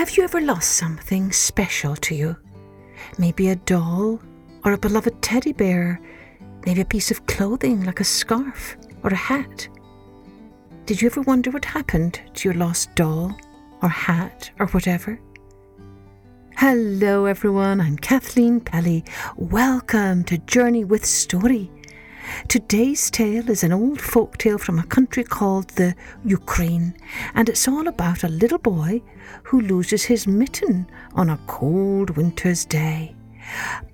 Have you ever lost something special to you? Maybe a doll or a beloved teddy bear, maybe a piece of clothing like a scarf or a hat. Did you ever wonder what happened to your lost doll or hat or whatever? Hello, everyone. I'm Kathleen Pelley. Welcome to Journey with Story. Today's tale is an old folk tale from a country called the Ukraine, and it's all about a little boy who loses his mitten on a cold winter's day.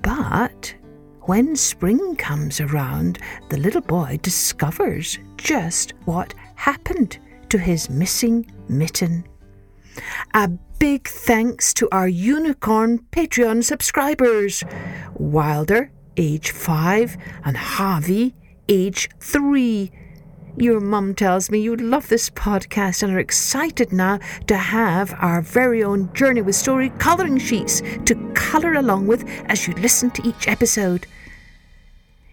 But when spring comes around, the little boy discovers just what happened to his missing mitten. A big thanks to our unicorn Patreon subscribers Wilder, age 5, and Harvey, age 3. Your mum tells me you love this podcast and are excited now to have our very own Journey with Story colouring sheets to colour along with as you listen to each episode.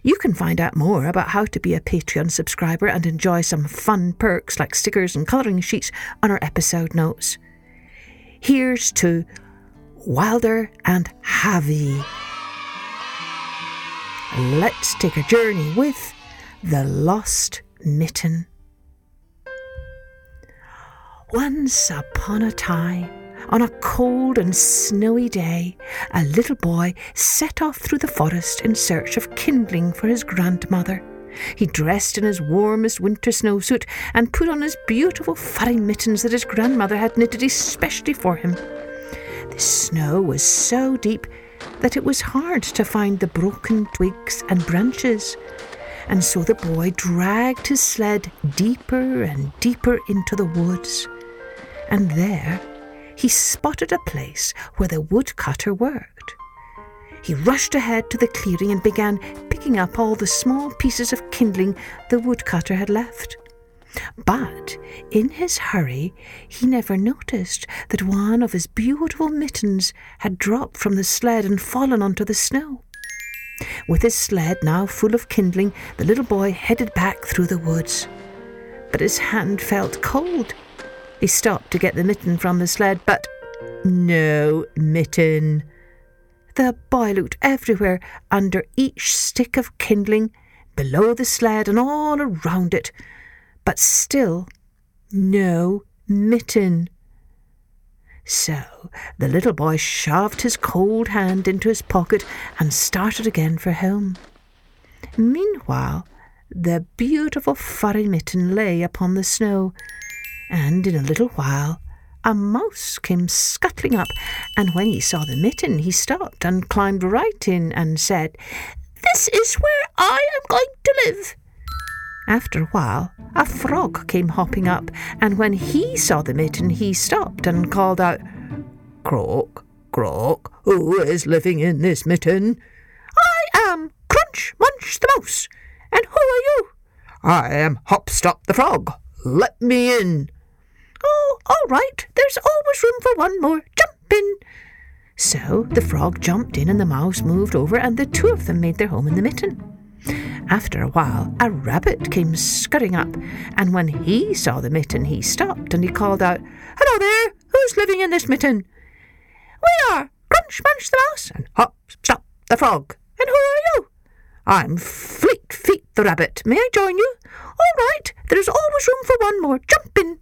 You can find out more about how to be a Patreon subscriber and enjoy some fun perks like stickers and colouring sheets on our episode notes. Here's to Wilder and Harvey. Let's take a journey with the Lost Mitten. Once upon a time, on a cold and snowy day, a little boy set off through the forest in search of kindling for his grandmother. He dressed in his warmest winter snowsuit and put on his beautiful furry mittens that his grandmother had knitted especially for him. The snow was so deep that it was hard to find the broken twigs and branches, and so the boy dragged his sled deeper and deeper into the woods. And there he spotted a place where the woodcutter worked. He rushed ahead to the clearing and began picking up all the small pieces of kindling the woodcutter had left. But in his hurry, he never noticed that one of his beautiful mittens had dropped from the sled and fallen onto the snow. With his sled now full of kindling, the little boy headed back through the woods. But his hand felt cold. He stopped to get the mitten from the sled, but no mitten. The boy looked everywhere, under each stick of kindling, below the sled, and all around it, but still no mitten. So the little boy shoved his cold hand into his pocket and started again for home. Meanwhile, the beautiful furry mitten lay upon the snow, and in a little while a mouse came scuttling up, and when he saw the mitten, he stopped and climbed right in and said, This is where I am going to live. After a while, a frog came hopping up, and when he saw the mitten, he stopped and called out, Croak, Croak, who is living in this mitten? I am Crunch Munch the Mouse. And who are you? I am Hopstop the Frog. Let me in. Oh, all right. There's always room for one more. Jump in. So the frog jumped in, and the mouse moved over, and the two of them made their home in the mitten. After a while, a rabbit came scurrying up, and when he saw the mitten, he stopped and he called out, Hello there! Who's living in this mitten? We are Crunch Munch the Mouse and Hop Stop the Frog. And who are you? I'm Fleet Feet the Rabbit. May I join you? All right, there's always room for one more. Jump in.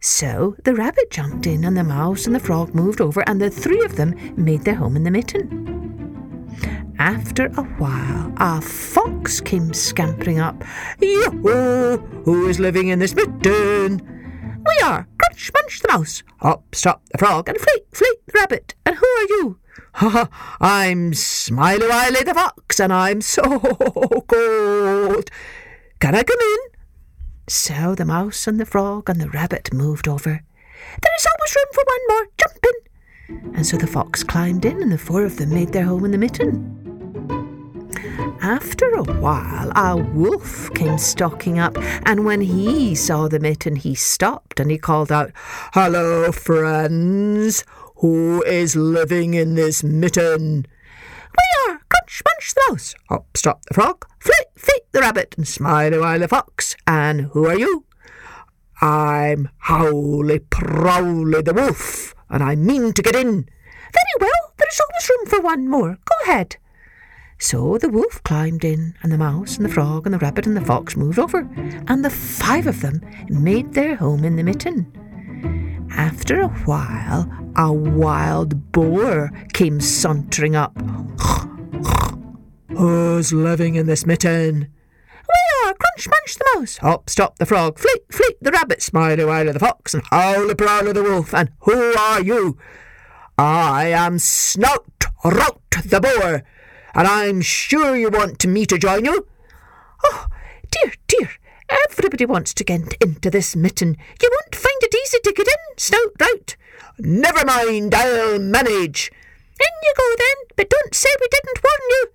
So the rabbit jumped in, and the mouse and the frog moved over, and the three of them made their home in the mitten. After a while, a fox came scampering up. Yoo-hoo! Who is living in this mitten? We are Crunch Munch the Mouse, Hop Stop the Frog, and Fleet Fleet the Rabbit. And who are you? Ha ha! I'm Smiley Wiley the Fox, and I'm so cold. Can I come in? So the mouse and the frog and the rabbit moved over. There is always room for one more. Jump in. And so the fox climbed in, and the four of them made their home in the mitten. After a while, a wolf came stalking up, and when he saw the mitten, he stopped and he called out, Hello, friends! Who is living in this mitten? We are Crunch Munch the Mouse, Hop Stop the Frog, Flit Fleet the Rabbit, and Smiley the Fox. And who are you? I'm Howly Prowly the Wolf, and I mean to get in. Very well, there is always room for one more. Go ahead. So the wolf climbed in, and the mouse, and the frog, and the rabbit, and the fox moved over, and the five of them made their home in the mitten. After a while, a wild boar came sauntering up. Who's living in this mitten? We are Crunch Munch the mouse, Hop, stop the frog, fleet, fleet the rabbit, Smiley Wiley the fox, and Howler Prowler the wolf. And who are you? I am Snout Rout the boar, and I'm sure you want me to join you. Oh, dear, dear, everybody wants to get into this mitten. You won't find it easy to get in, Snout Rout. Never mind, I'll manage. In you go then, but don't say we didn't warn you.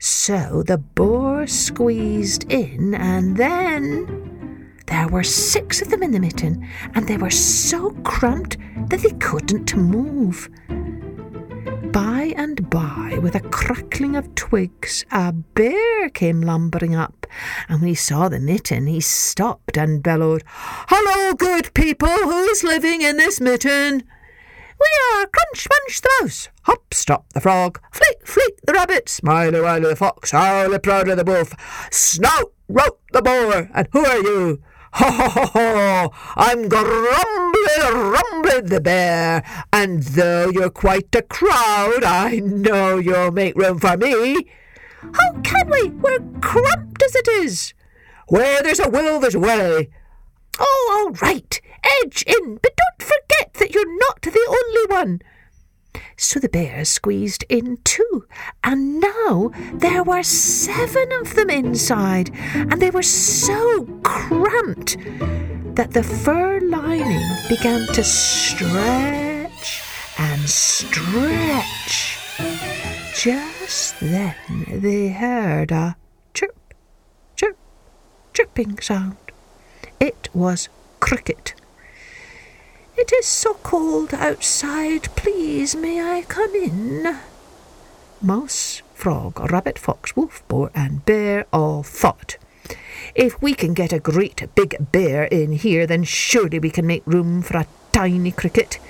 So the boar squeezed in, and then there were six of them in the mitten, and they were so cramped that they couldn't move. By and by, with a crackling of twigs, a bear came lumbering up, and when he saw the mitten, he stopped and bellowed, Hello, good people, who's living in this mitten? We are Crunch Munch the mouse, Hop, stop the frog, Fleet, fleet the rabbit, Smiley Wiley the fox, Howler Prowler the wolf, Snout Rout the boar, and who are you? Ho, ho, ho, ho! I'm Grumbly Rumbly the bear, and though you're quite a crowd, I know you'll make room for me. How can we? We're cramped as it is. Where there's a will, there's a way. Oh, all right. Edge in, but don't forget that you're not the only one. So the bear squeezed in too, and now there were seven of them inside, and they were so cramped that the fur lining began to stretch and stretch. Just then they heard a chirp, chirp, chirping sound. It was Cricket. It is so cold outside. Please, may I come in? Mouse, frog, rabbit, fox, wolf, boar, and bear all thought. If we can get a great big bear in here, then surely we can make room for a tiny cricket.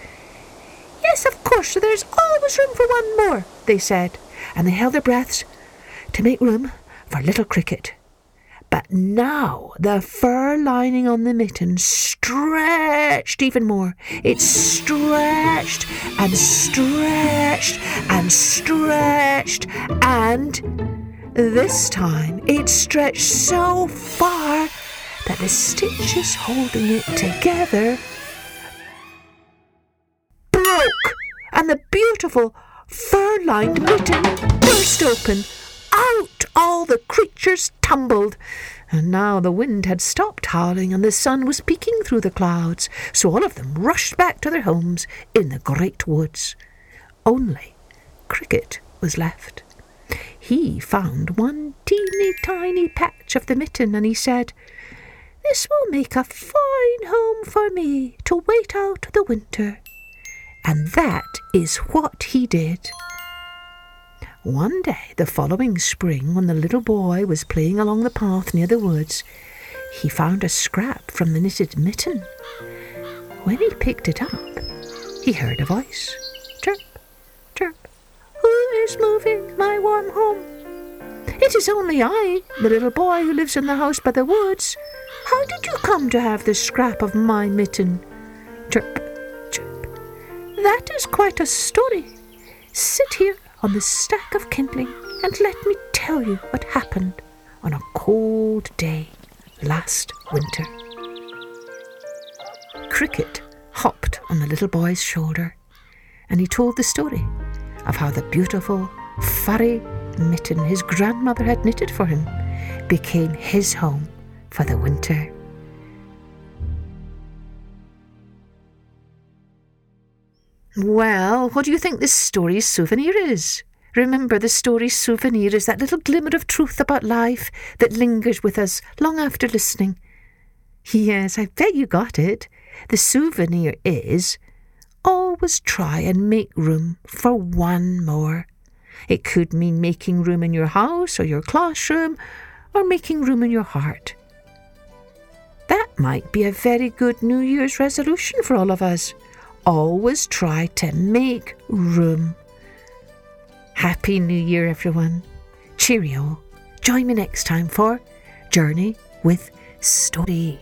Yes, of course, there's always room for one more, they said, and they held their breaths to make room for little cricket. But now the fur lining on the mitten stretched even more. It stretched and stretched and stretched, and this time it stretched so far that the stitches holding it together broke, and the beautiful fur lined mitten burst open. Out all the creatures tumbled. And now the wind had stopped howling and the sun was peeking through the clouds, so all of them rushed back to their homes in the great woods. Only Cricket was left. He found one teeny tiny patch of the mitten and he said, This will make a fine home for me to wait out the winter. And that is what he did. One day, the following spring, when the little boy was playing along the path near the woods, he found a scrap from the knitted mitten. When he picked it up, he heard a voice Chirp, chirp. Who is moving my warm home? It is only I, the little boy who lives in the house by the woods. How did you come to have this scrap of my mitten? Chirp, chirp. That is quite a story. Sit here on the stack of kindling and let me tell you what happened on a cold day last winter. Cricket hopped on the little boy's shoulder and he told the story of how the beautiful furry mitten his grandmother had knitted for him became his home for the winter. Well, what do you think this story's souvenir is? Remember, the story's souvenir is that little glimmer of truth about life that lingers with us long after listening. Yes, I bet you got it. The souvenir is always try and make room for one more. It could mean making room in your house or your classroom or making room in your heart. That might be a very good New Year's resolution for all of us always try to make room. Happy New Year, everyone. Cheerio. Join me next time for Journey with Story.